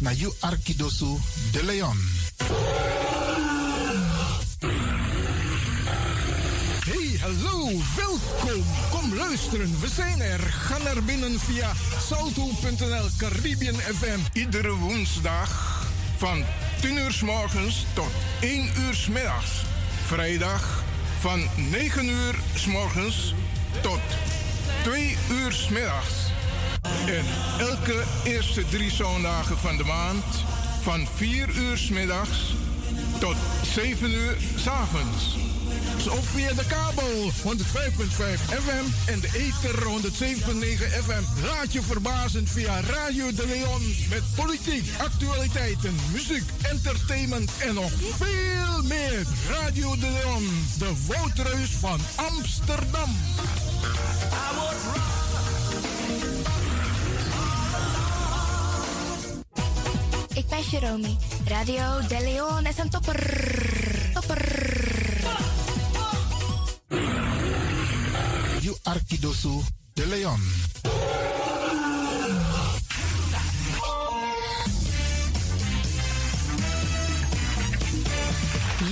na you Arkidosu de Leon. Hey, hallo, welkom. Kom luisteren, we zijn er. Ga naar binnen via salto.nl Caribbean FM. Iedere woensdag van 10 uur s morgens tot 1 uur s middags. Vrijdag van 9 uur s morgens tot 2 uur s middags. En elke eerste drie zondagen van de maand van 4 uur s middags tot 7 uur s avonds. Of via de kabel 105.5 FM en de ether 107.9 FM. Laat je verbazen via Radio de Leon met politiek, actualiteiten, muziek, entertainment en nog veel meer. Radio de Leon, de woudreus van Amsterdam. Ik Jerome. Radio De Leon is een topper. Topper. You de Leon.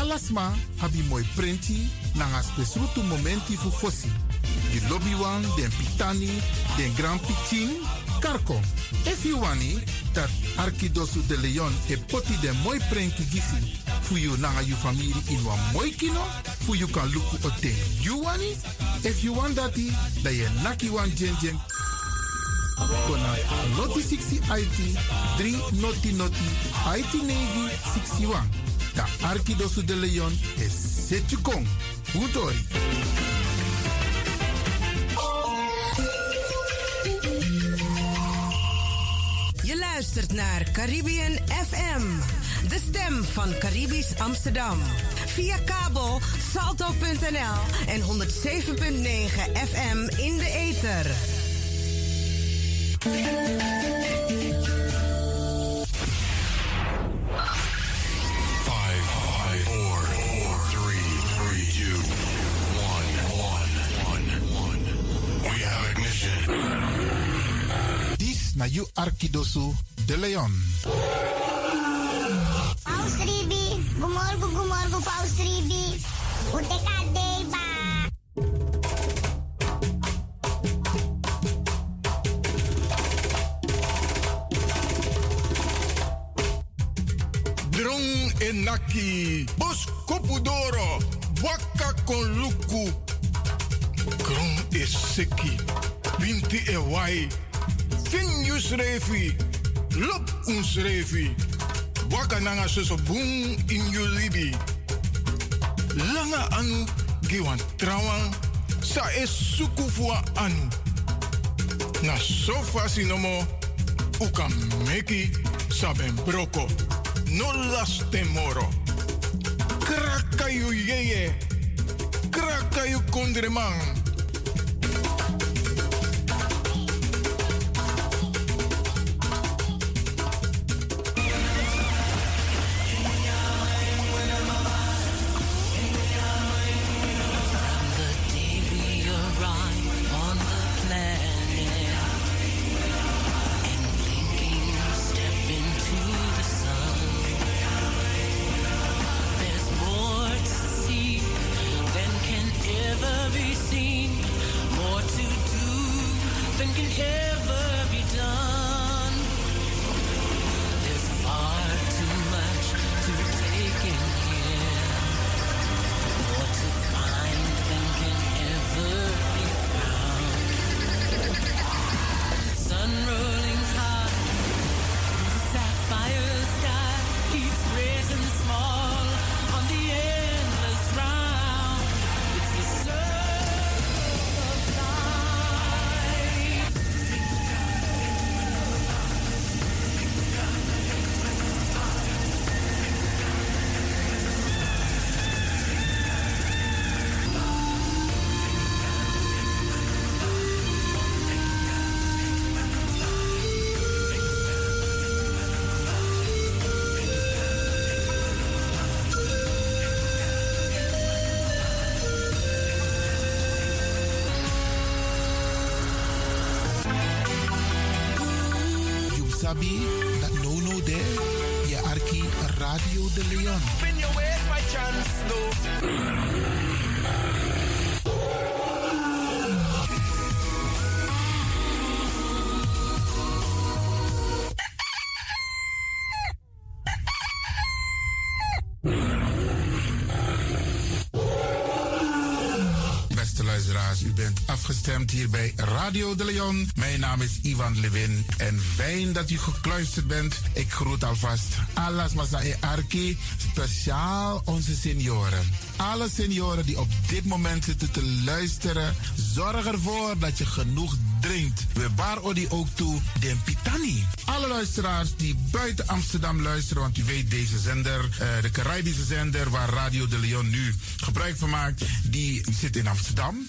Alasma habi moi prenti nanga spesrutu momenti fu fosi. Di lobby wan, den pitani, den grand pitin, karko. If you wani, dat Arkidosu de Leon e poti den moi prenki gisi. Fu you nanga you family in wan moi kino, fu you kan luku o ten. You wani? If you want dati, da ye naki wan jen jen Kona noti 60 IT 3 noti noti IT negi 61. Da Arkidosu de Leon is Setjukong. Hutori. Je luistert naar Caribbean FM, de stem van Caribisch Amsterdam. Via kabel salto.nl en 107.9 FM in de ether. Na you Arkidosu de Leon. Paus Ribi, gumorgo gumorgo Paus Ribi. Uteka deba. Drong enaki, bos kopudoro, waka kon luku. Kron is seki, winti e wai. Fin yus refi, lop uns refi. Waka nanga soso boom in you libi. Langa anu, giwan trawan, sa es suku fua anu. Na sofa sinomo, uka meki saben broko. No las temoro. Krakayu yeye. Krakayu kondreman. Sabi dat no no de je arki Radio de Leon. Spin your ways by chance, no. Beste luisteraars, u bent afgestemd hier bij Radio de Leon. Mijn naam is Ivan Levin en fijn dat u gekluisterd bent. Ik groet alvast Alas Masai Arki, speciaal onze senioren. Alle senioren die op dit moment zitten te luisteren, zorg ervoor dat je genoeg drinkt. We bar odi ook toe den pitani. Alle luisteraars die buiten Amsterdam luisteren, want u weet deze zender, eh, de Caribische zender waar Radio de Leon nu gebruik van maakt, die zit in Amsterdam.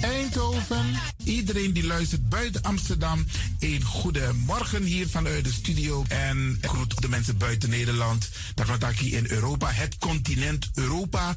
Eindhoven. Iedereen die luistert buiten Amsterdam, een goede morgen hier vanuit de studio. En groet de mensen buiten Nederland. Dat ik hier in Europa, het continent Europa.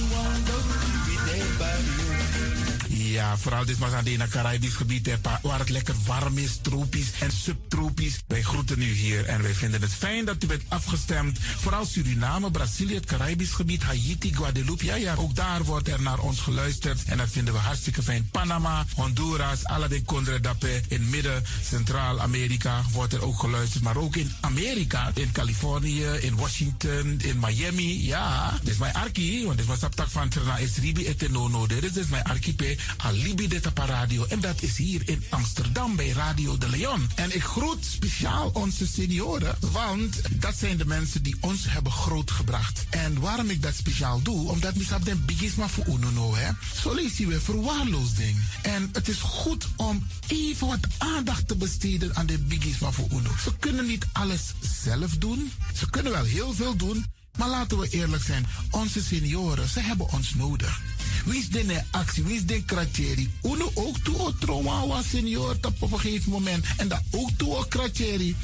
Ja, vooral dit aan het Caribisch gebied, waar het lekker warm is, tropisch en subtropisch. Wij groeten u hier en wij vinden het fijn dat u bent afgestemd. Vooral Suriname, Brazilië, het Caribisch gebied, Haiti, Guadeloupe. Ja, ja, ook daar wordt er naar ons geluisterd en dat vinden we hartstikke fijn. Panama, Honduras, Aladdin Condre Dapé, in midden, Centraal-Amerika wordt er ook geluisterd. Maar ook in Amerika, in Californië, in Washington, in Miami. Ja, dit is mijn arki, want dit was op tak van Trana Esribi et Nono. Dit is mijn archipel Alibi de Tapa Radio. En dat is hier in Amsterdam bij Radio de Leon. En ik groet speciaal onze senioren, want dat zijn de mensen die ons hebben grootgebracht. En waarom ik dat speciaal doe, omdat misap den bigisma voor uno hè. Zo weer verwaarloosding. En het is goed om even wat aandacht te besteden aan de bigisma voor uno. Ze kunnen niet alles zelf doen. Ze kunnen wel heel veel doen. Maar laten we eerlijk zijn, onze senioren, ze hebben ons nodig. Wie is de actie, wie is de kratjeri? Uno ook toe o trauma was senior op een gegeven moment. En dat ook toe o kratjeri.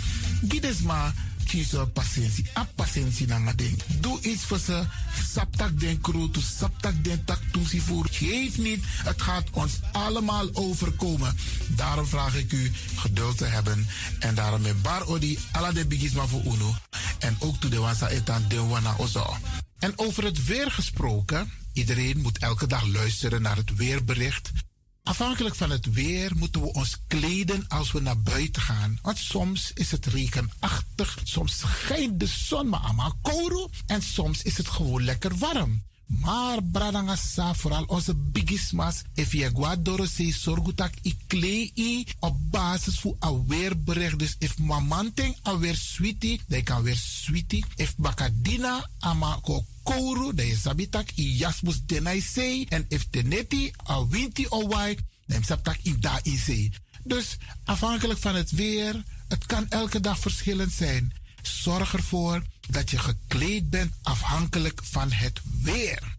Gides maar kiezen patiëntie. A patiëntie na ding. Doe iets voor ze. Saptak den kroto, saptak den tak toesie voor. Geef niet. Het gaat ons allemaal overkomen. Daarom vraag ik u geduld te hebben. En daarom met bar odi ala de bigisma voor uno. En ook toe de wansa etan de wana ozo. En over het weer gesproken. Iedereen moet elke dag luisteren naar het weerbericht. Afhankelijk van het weer moeten we ons kleden als we naar buiten gaan. Want soms is het regenachtig, soms schijnt de zon maar allemaal kouro en soms is het gewoon lekker warm. Maar bradangasa, vooral onze bigismas, if je guadoro se sorgutak i klei op basis voor aweerbericht. Dus if mamanting aweer sweetie, dan kan weer sweetie. If bakadina ama ko dan je sabitak i jasmus denai sei. En if teneti a winti o wai, dan sabtak i da i. Dus afhankelijk van het weer, het kan elke dag verschillend zijn. Zorg ervoor dat je gekleed bent afhankelijk van het weer.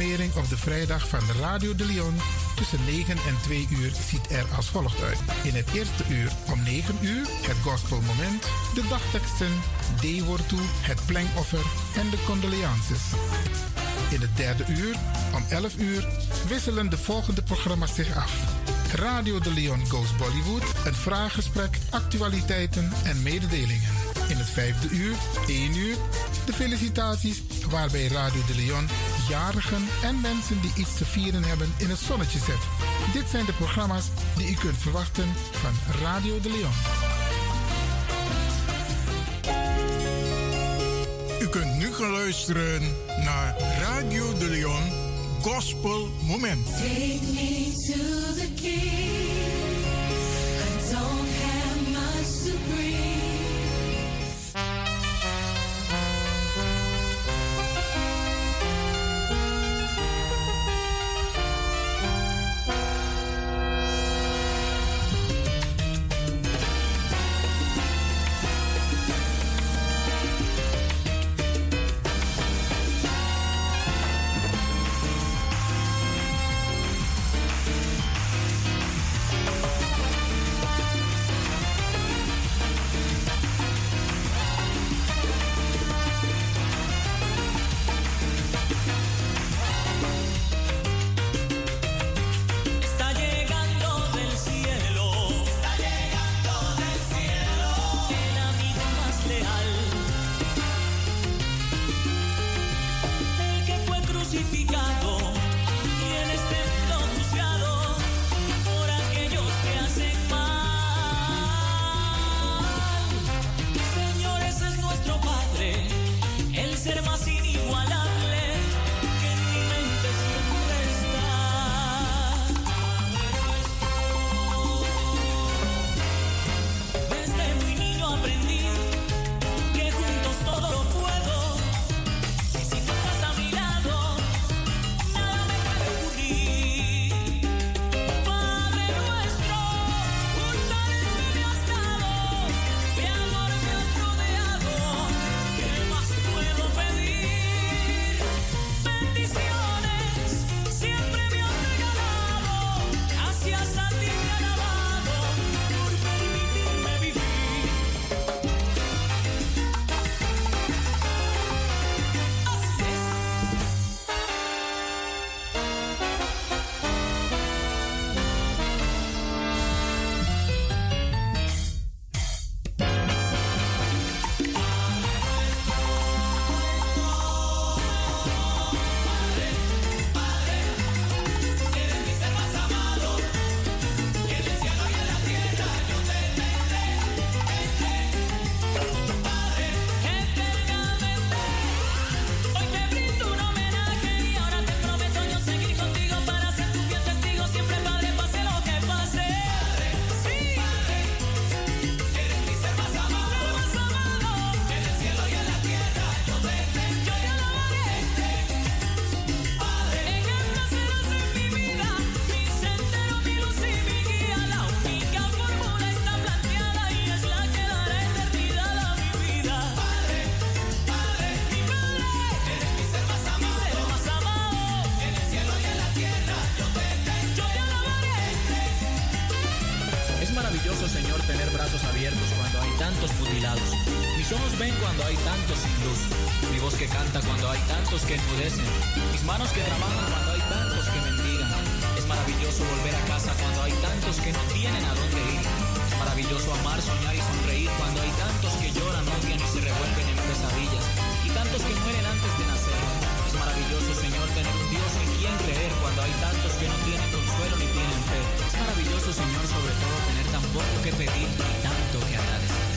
Programmering op de vrijdag van Radio de Leon tussen 9 en 2 uur ziet er als volgt uit. In het eerste uur om 9 uur het gospelmoment, de dagteksten, toe, het plengoffer en de condolences. In het derde uur om 11 uur wisselen de volgende programma's zich af. Radio de Leon Goes Bollywood, een vraaggesprek, actualiteiten en mededelingen. In het vijfde uur, 1 uur, de felicitaties waarbij Radio de Leon jarigen en mensen die iets te vieren hebben in het zonnetje zet. Dit zijn de programma's die u kunt verwachten van Radio de Leon. U kunt nu gaan luisteren naar Radio de Leon Gospel Moment. Take me to the king. I don't have much to bring. Abiertos cuando hay tantos mutilados. Mis ojos ven cuando hay tantos sin luz. Mi voz que canta cuando hay tantos que enmudecen. Mis manos que trabajan cuando hay tantos que mendigan. Es maravilloso volver a casa cuando hay tantos que no tienen a dónde ir. Es maravilloso amar, soñar y sonreír cuando hay tantos que lloran, odian y se revuelven en pesadillas. Y tantos que mueren antes de nacer. Es maravilloso, Señor, tener un Dios en quien creer cuando hay tantos que no tienen consuelo ni tienen fe. Es maravilloso, Señor, sobre todo tener poco que pedir y tanto que agradecer.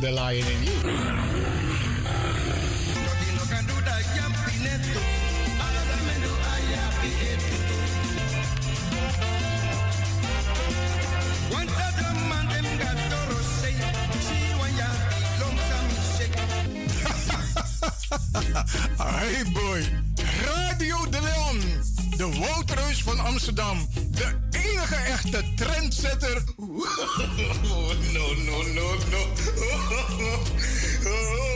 the lion in you. hey boy, Radio De Leon, de Woutreus van Amsterdam, de enige echte trendsetter Oh, no, no, no, no.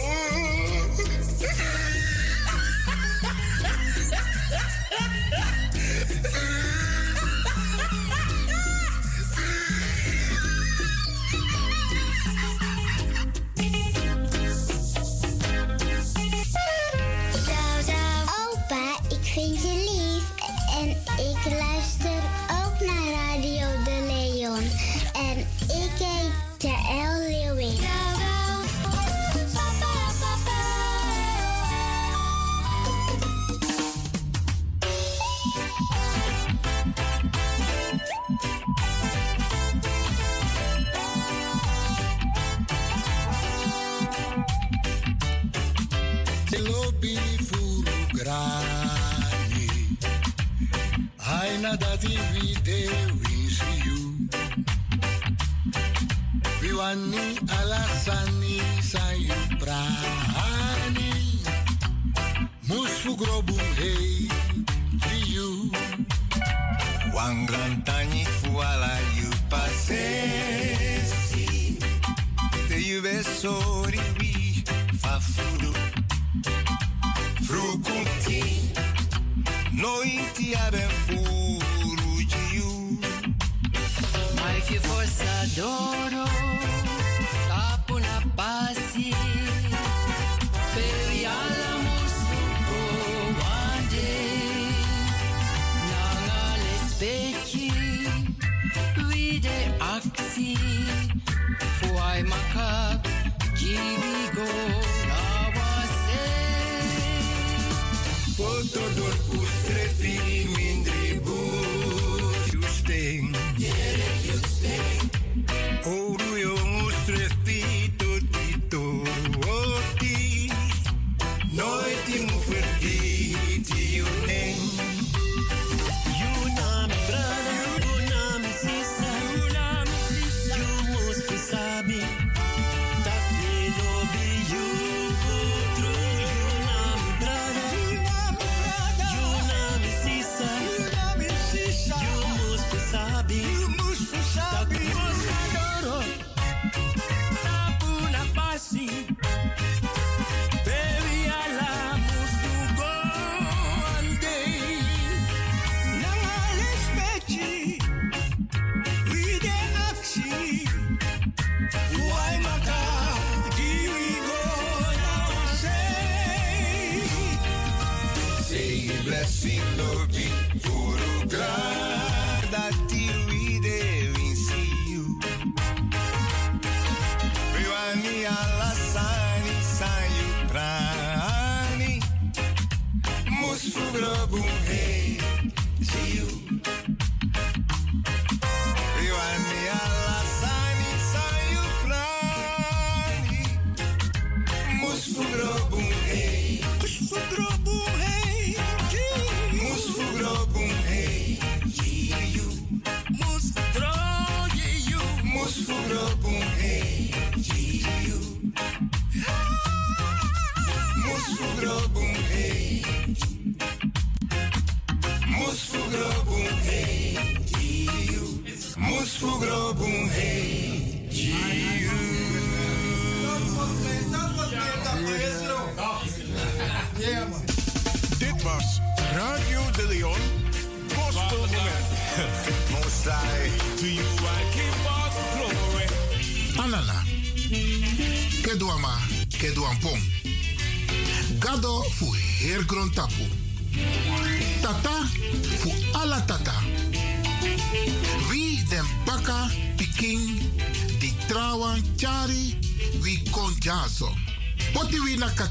Wan gran tani fuala de pasesi. Te yu besori bi nooit die hebben voor aben furu jiu.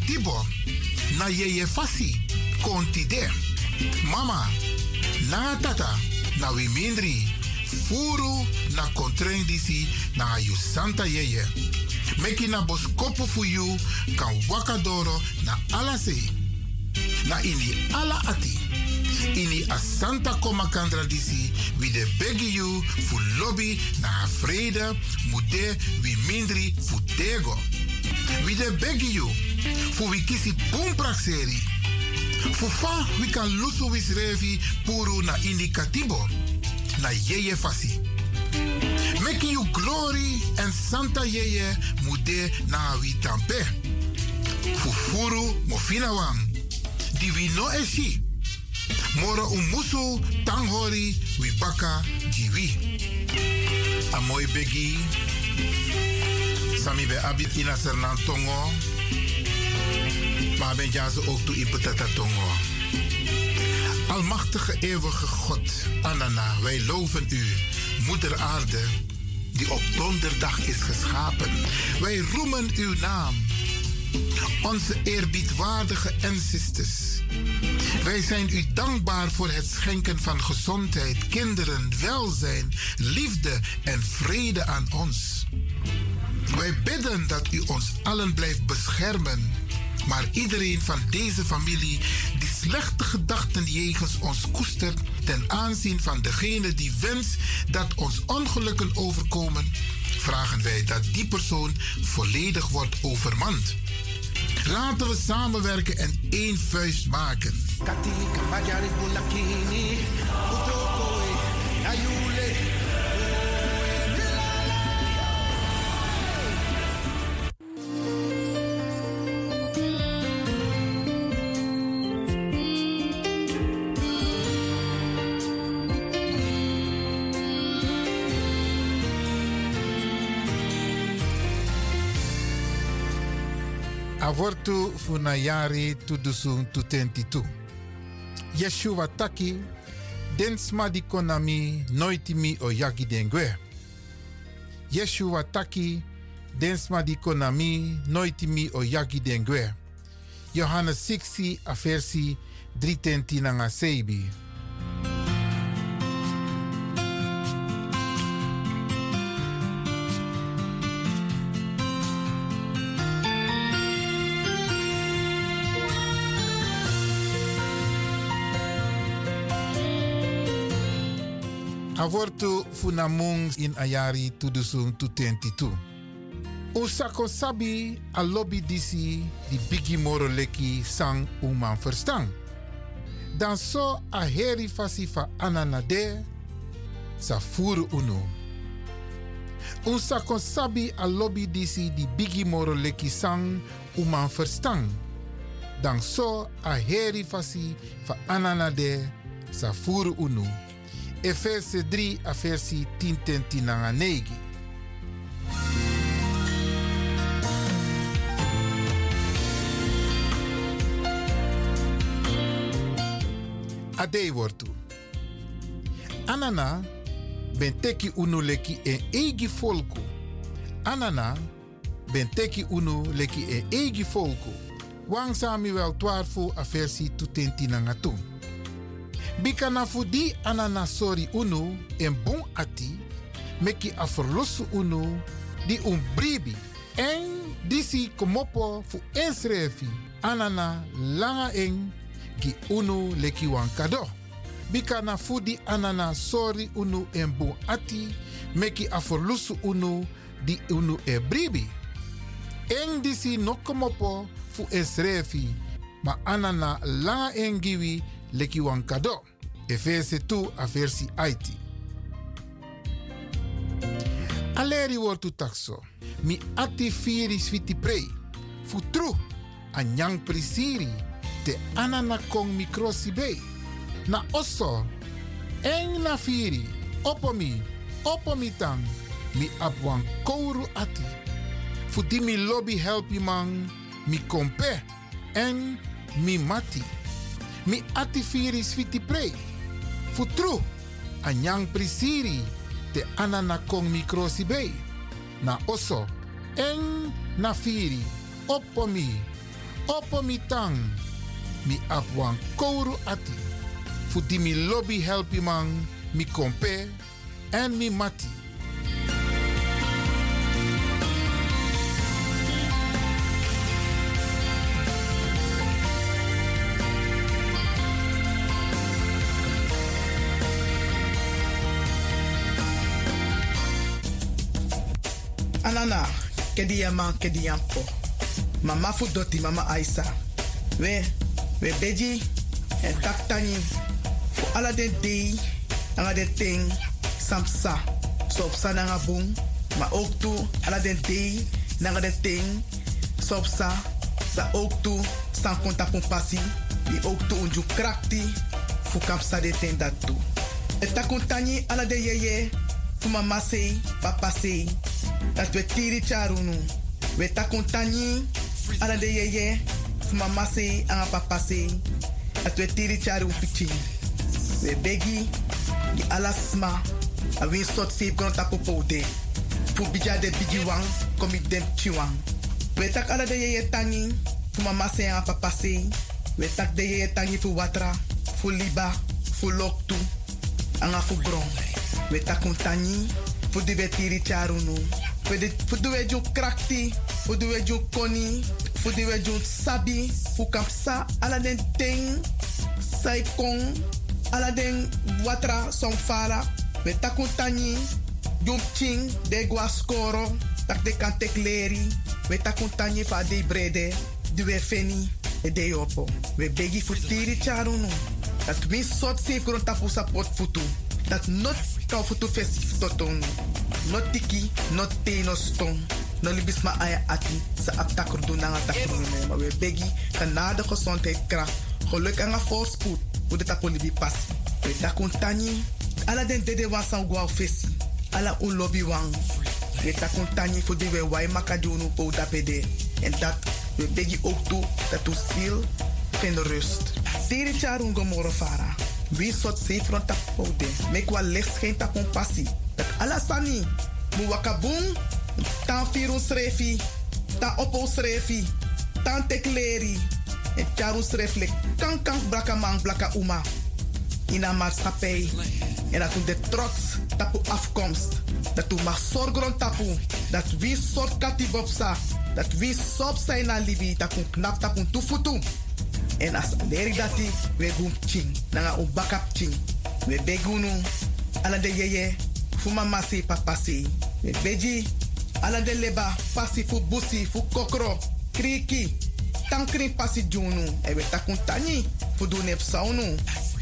tibo na yeye fasi kontide mama na tata na wimindri, furu na kontren disi na ayu santa yeye. Meki na boskopu fu yu kan wakadoro na alase na ini ala ati ini a santa koma kandra disi wi de begi yu fu na a freda mu de wimindri fu de yu fu we kisi boompraak seri. Fu fa we kan lusu wis revi puru na indicativo. Na yeye fasi. Making you glory en Santa Yeye mude na wi tampe. Fufuru mofina wang. Di wi no eshi. Moro umusu tanghori wi baka jiwi. A mooi begi. Sami be abit ina. Maar ben jazo ook toe in petata tongo. Almachtige eeuwige God, Anana, wij loven u, Moeder Aarde, die op donderdag is geschapen. Wij roemen uw naam, onze eerbiedwaardige ancestors. Wij zijn u dankbaar voor het schenken van gezondheid, kinderen, welzijn, liefde en vrede aan ons. Wij bidden dat u ons allen blijft beschermen maar iedereen van deze familie die slechte gedachten jegens ons koestert ten aanzien van degene die wenst dat ons ongelukken overkomen, vragen wij dat die persoon volledig wordt overmand. Laten we samenwerken en één vuist maken. Avortu funayari tudusun tutentitu. Yeshua taki, densma di konami noitimi yagi dengue. Yeshua taki, densma di konami noitimi yagi dengue. Johannes 6 a versi 3 nanga seibi. Avortu funamung in ayari tudusung tu tentitu. Usako sabi a lobby disi di bigi moro leki sang uman verstang. Dan so a heri fasi fa ananade sa furu unu. Usako sabi a lobby disi di bigi moro leki sang uman verstang. Dan so a heri fasi fa ananade sa furu unu. Efeze 3 a versi 10 tenti nanga negi. Ade wortu. Anana ben teki unu leki e egi folku. Anana ben teki unu leki e egi folku. Wang Samuel 12 a versi 2 tenti nanga tung. Bika na anana sori unu en bon ati meki a unu di un bribi en disi komopo fu ensrefi anana langa en gi unu leki wan kado. Bika anana sori unu en bon ati meki a unu di unu e bribi. En disi no komopo fu ensrefi ma anana langa en giwi leki wan kado. Efeze 2 a versi Haiti. Aleri wortu takso. Mi ati firi switi prei. Futru. Anyang prisiri. Te anana kong mikrosi bei. Na osso. En na firi. Opomi. Opomi tang. Mi apwan kouru ati. Futi mi lobby helpi man. Mi kompe. En mi mati. Mi ati firi switi prei. Futru, anyang prisiri, te anana kong mikrosi bei. Na oso, en na firi, opomi, opomi tang, mi apwan kouru ati. Futi mi lobby helpi man, mi kompe, en mi mati. Anana, kedi ya man, kedi ya po. Mama fu doti, mama Aisa. We, we beji, en tak tani. Fu ala den dei, nanga ting, samsa. So op sa nanga. Maar ook toe, ala den den ting, so op sa. Toe, san konta pun pasi. Die ook unju krakti, fu kapsa de ten dat toe. Et takuntani ala de yeye, fu mama sei, papa sei. Dat we tiri charunu. We takuntani ala de yeye, mama sei, anga papa sei. Dat we tiri charu pichi. We begi, di ala sma. A win sot safe grond tapu poude. Fu bija de bigi wang, komi dem chiwang. We tak ala de yeye tangi, fu mama sei, anga papa sei. We tak de yeye tangi fu watra, fu liba, fu loktu, anga fu gron. We tak un tangi, fu di we tiri charunu. Fu di fu di we ju krakti, di we ju koni, di we ju sabi, fu kapsa ala den ting, sai kong, ala den watra som fala. We tak un tangi, jum ching, de gua skoro, tak de kan tek leri. We tak un tangi fa de brede, di we feni, e de yopo. We begi fu tiri charunu. Dat min sot safe grond tapu sa pot futu. Dat not kau futu festif totong. Not tiki, not te no stong. No libis ma aya ati sa aptakur do na takur no maar we begi kanade gezondheid kracht. Geluk en voorspoed. Hoe de tapu libi pas. We takun tani. Ala den dede wan san fesi. Ala un lobby wan. We takun tani fu di we wai makadunu po dapede. En dat we begi ook toe dat u ziel vindt rust. Tiri charun gomoro fara. Wie sot safe rond tap pode. Mek wa licht geen tap on passie. Dat alasani. Mu. Tan firun srefi. Tan opo srefi. Tan tekleri. En charun sreflek. Kan kan uma. In een maatschappij. En dat de trots tapu afkomst. Dat u mag zorgen tapu. Dat wie soort katibopsa. Dat wie sop zijn na libi. Dat u knap tapu tufutu. En as leri dati, we gum ching. Nanga u bakap ching. We begunu. Ala de yeye. Fu mama si papa si. Beji. Ala de leba. Pasi fu busi. Fu kokro. Kriki. Tankri pasi junu. E takun tani. Fu du nep saunu.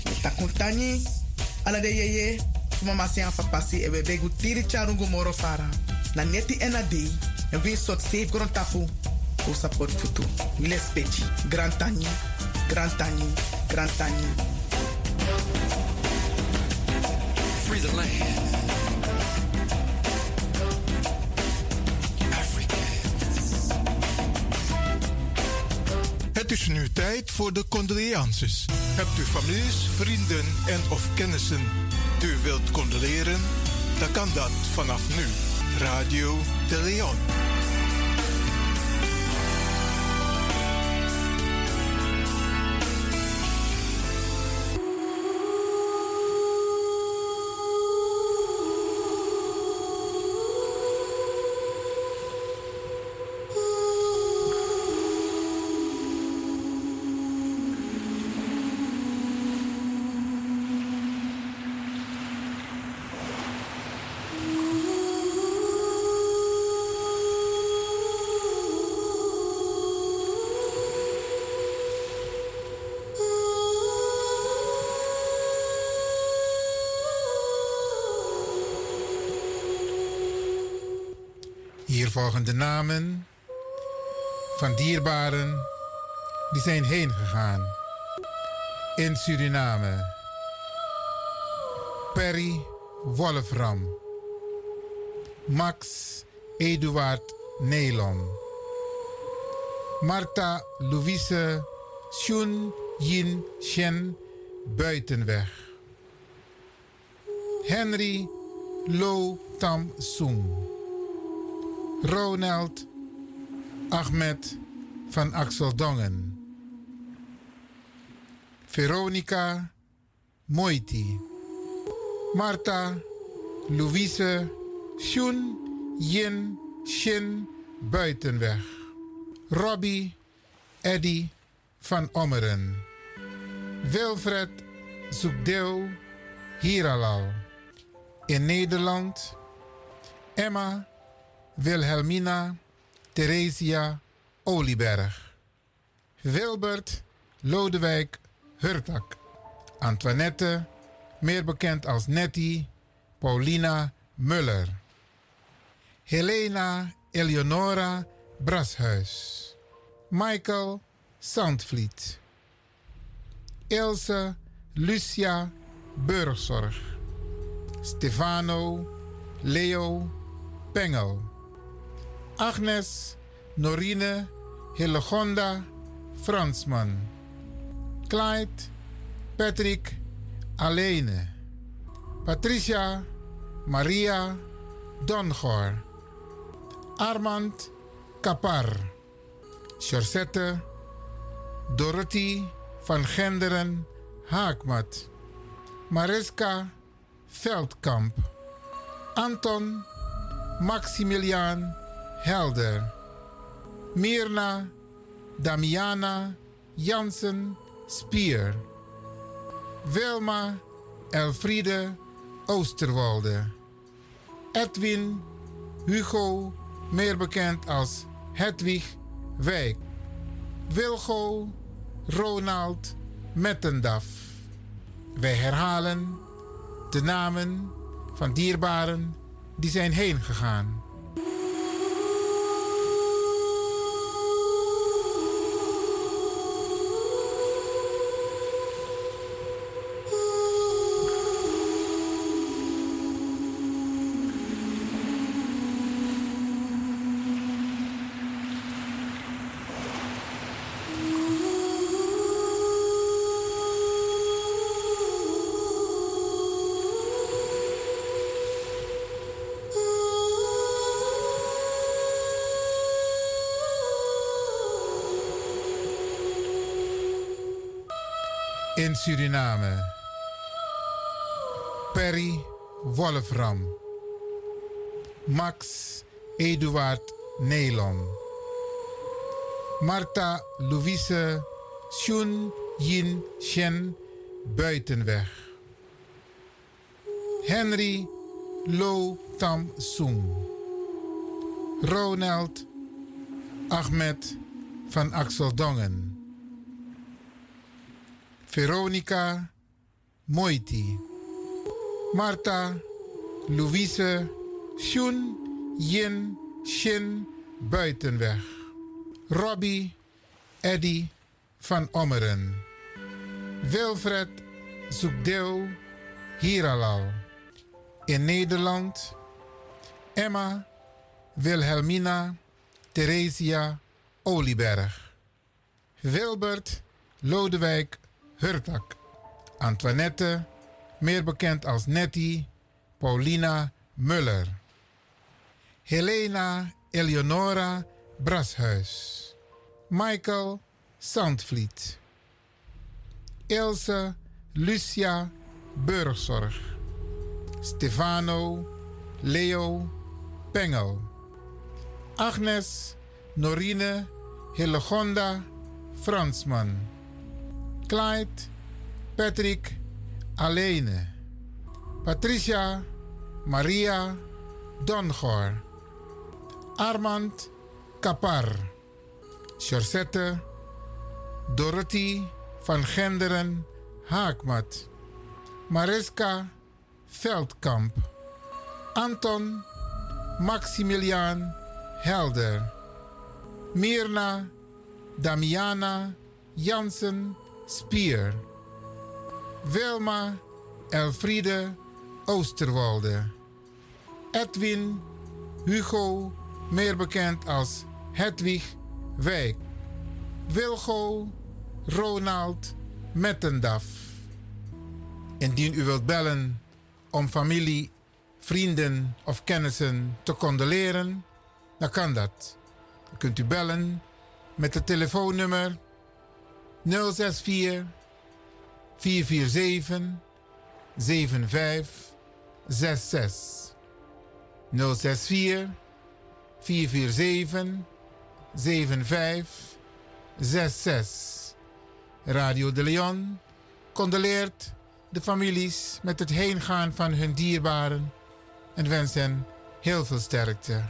We takun tani. Ala de yeye. Fu mama si an papa si. E begu tiri charungu moro fara. Na neti ena dei. En we sot safe grond tapu. O support futu. Wile speci. Grand tani. Grand tani. Tani. Free the land. Het is nu tijd voor de condolences. Hebt u families, vrienden en of kennissen die u wilt condoleren? Dan kan dat vanaf nu. Radio de Leon. Hier volgen de namen van dierbaren die zijn heen gegaan. In Suriname. Perry Wolfram. Max Eduard Nelon. Marta Louise Shun Yin Shen Buitenweg. Henry Lo Tam Soong. Ronald Ahmed van Axeldongen. Veronica Moiti. Marta Louise Shun Yin Shin Buitenweg. Robbie Eddy van Ommeren. Wilfred Zoekdeel Hiralal. In Nederland Emma Wilhelmina Theresia Olieberg. Wilbert Lodewijk Hurtak. Antoinette, meer bekend als Nettie, Paulina Muller. Helena Eleonora Brashuis. Michael Sandvliet. Ilse Lucia Burgzorg. Stefano Leo Pengel. Agnes Norine Hillegonda Fransman. Clyde Patrick Alene. Patricia Maria Dongor. Armand Kapar. Chorsette Dorothy van Genderen Haakmat. Mariska Veldkamp. Anton Maximiliaan Helder. Mirna Damiana Jansen Spier. Wilma Elfriede Oosterwolde. Edwin Hugo, meer bekend als Hedwig Wijk. Wilgo Ronald Mettendaf. Wij herhalen de namen van dierbaren die zijn heen gegaan. In Suriname. Perry Wolfram. Max Eduard Nelon. Marta Louise Shun Yin Shen Buitenweg. Henry Lo Tam Soong. Ronald Ahmed van Axel Dongen. Veronica Moiti. Marta Louise Shun Yin Shin Buitenweg. Robbie Eddy van Ommeren. Wilfred Zoekdeel Hiralal. In Nederland Emma Wilhelmina Theresia Olieberg. Wilbert Lodewijk Hurtak. Antoinette, meer bekend als Nettie, Paulina Muller. Helena Eleonora Brashuis. Michael Sandvliet. Ilse Lucia Burgzorg. Stefano Leo Pengel. Agnes Norine Hillegonda Fransman. Clyde Patrick Alene. Patricia Maria Dongor. Armand Kapar. Chorsette Dorothy van Genderen Haakmat. Mariska Veldkamp. Anton Maximiliaan Helder. Mirna Damiana Jansen Spier. Wilma Elfriede Oosterwolde. Edwin Hugo, meer bekend als Hedwig Wijk. Wilgo Ronald Mettendaf. Indien u wilt bellen om familie, vrienden of kennissen te condoleren, dan kan dat. Dan kunt u bellen met het telefoonnummer 064 447 7566. 064 447 7566. Radio de Leon condoleert de families met het heengaan van hun dierbaren en wens hen heel veel sterkte.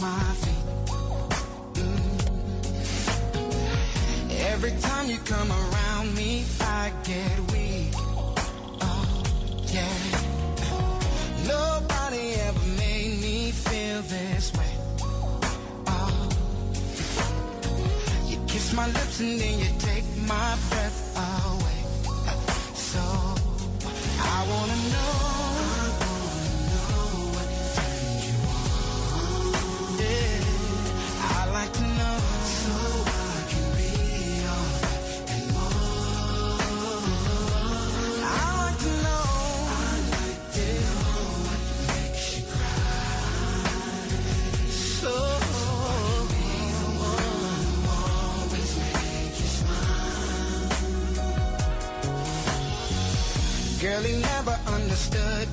my feet. Mm. Every time you come around me, I get weak. Oh, yeah. Nobody ever made me feel this way. Oh. You kiss my lips and then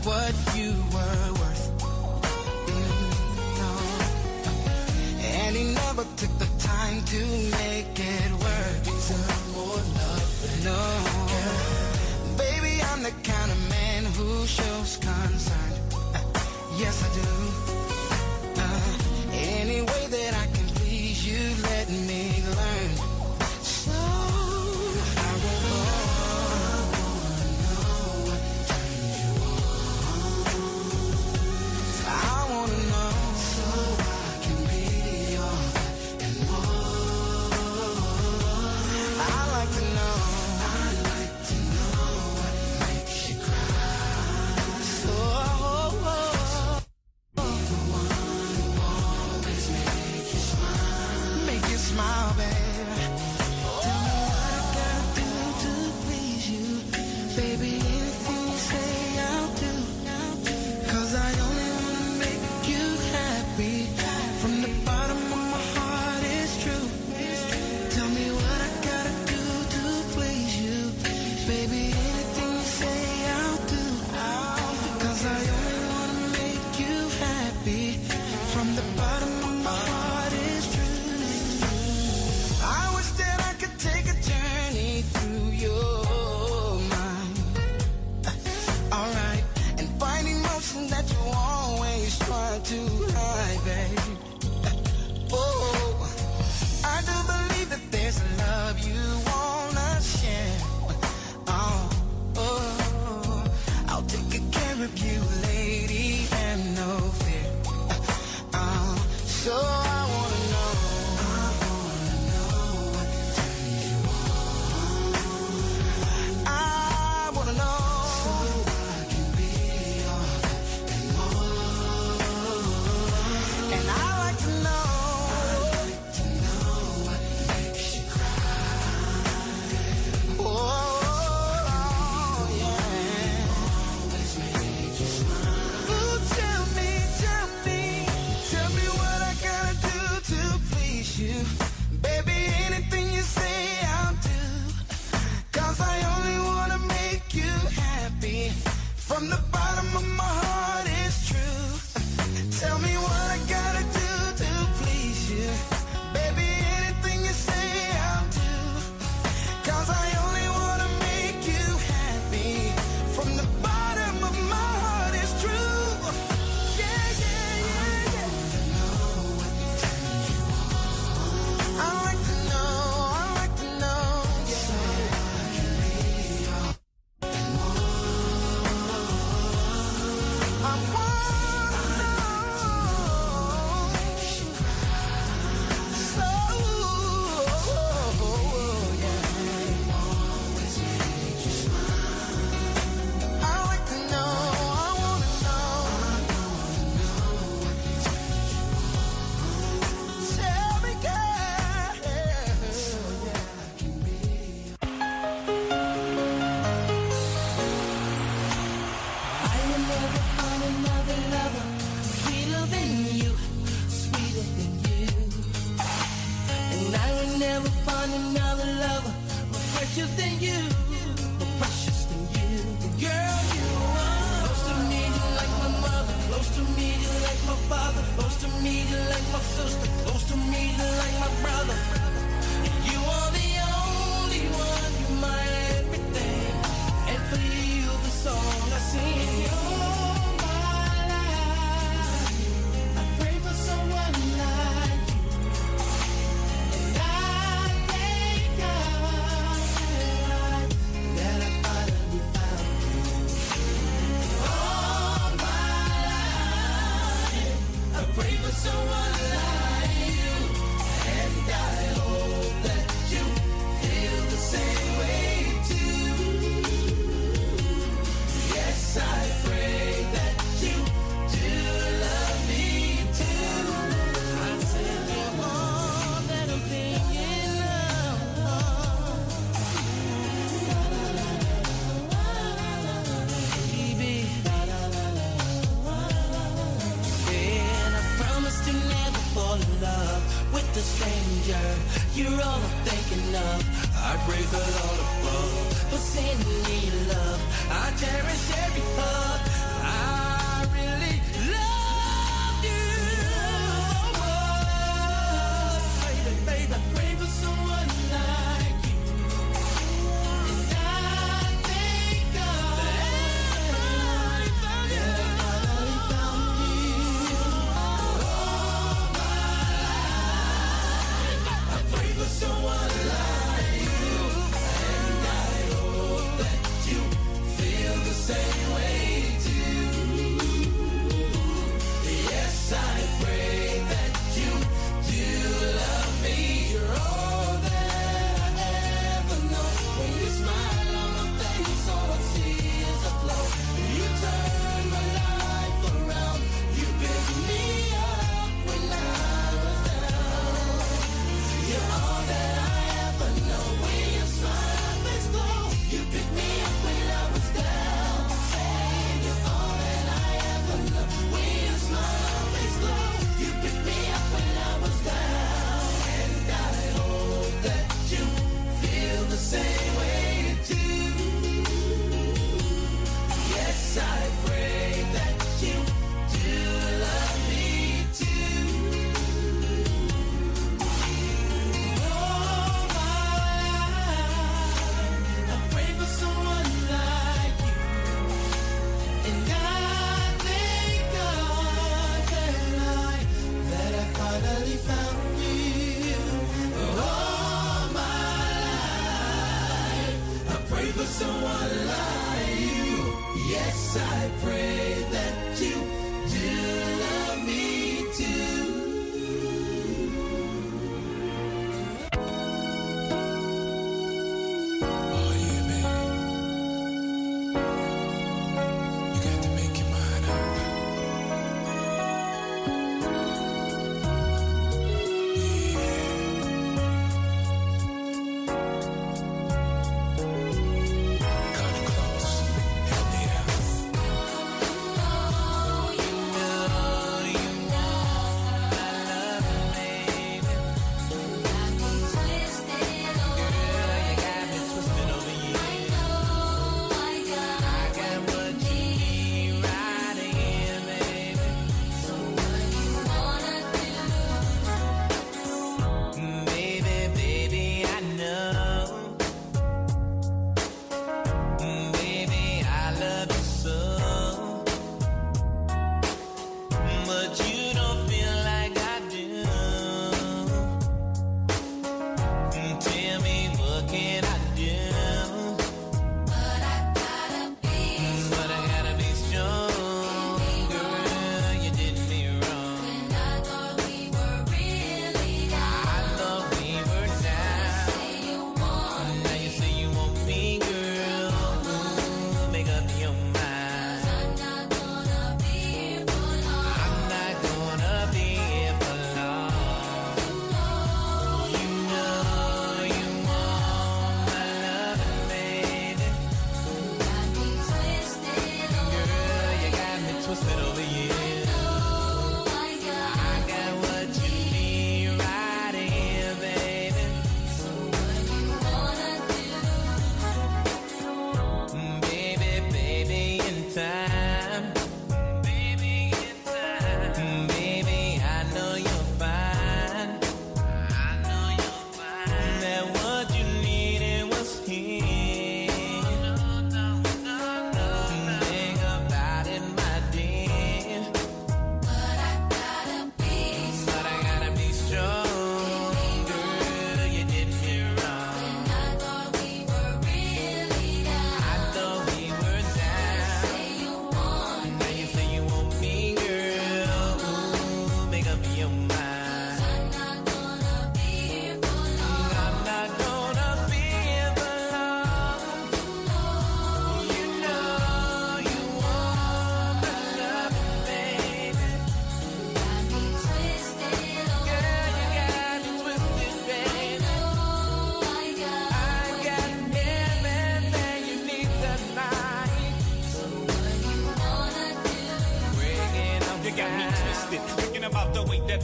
what you were worth. Mm, no. And he never took the time to make it work. Some more love. No. Baby, I'm the kind of man who shows concern. Uh, yes, I do. Uh, any way that I can please you, let me. I'll be.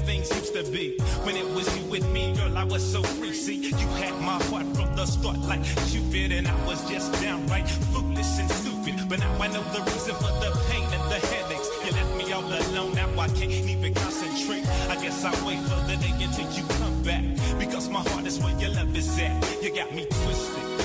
Things used to be. When it was you with me, girl, I was so free. See, you had my heart from the start like Cupid, and I was just downright foolish and stupid. But now I know the reason for the pain and the headaches. You left me all alone, now I can't even concentrate. I guess I'll wait for the day until you come back. Because my heart is where your love is at. You got me twisted.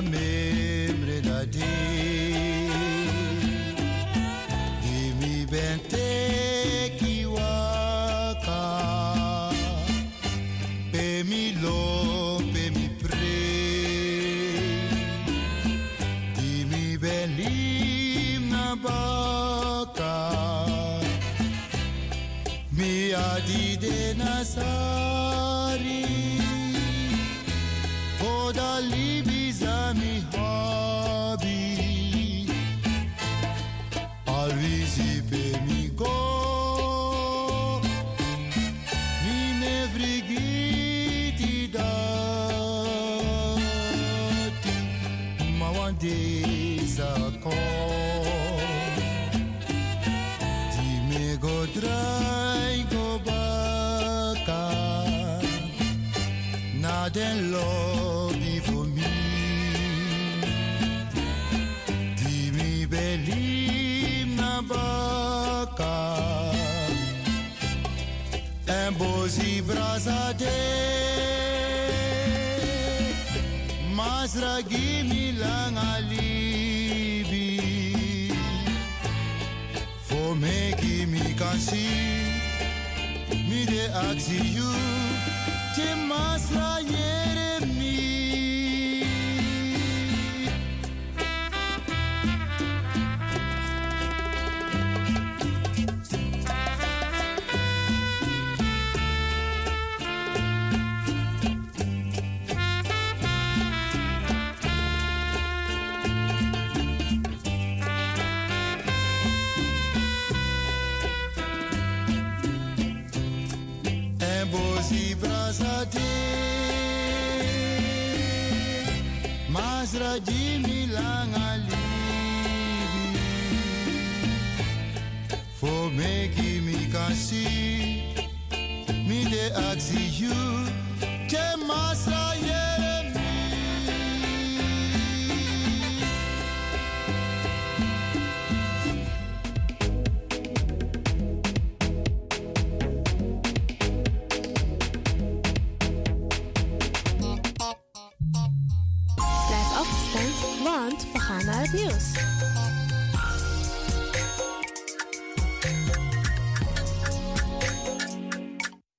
Misa membre da de Dimi bente ki waka Pe mi lo, pe mi pre. Dimi belim na baka Mi adi de nasari Voda libiza Not in love for me. Di mi belim na baka. En bozi brasa de. Masra gimi lang alibi. For me kimi kasi. Mi de aksi you. Masra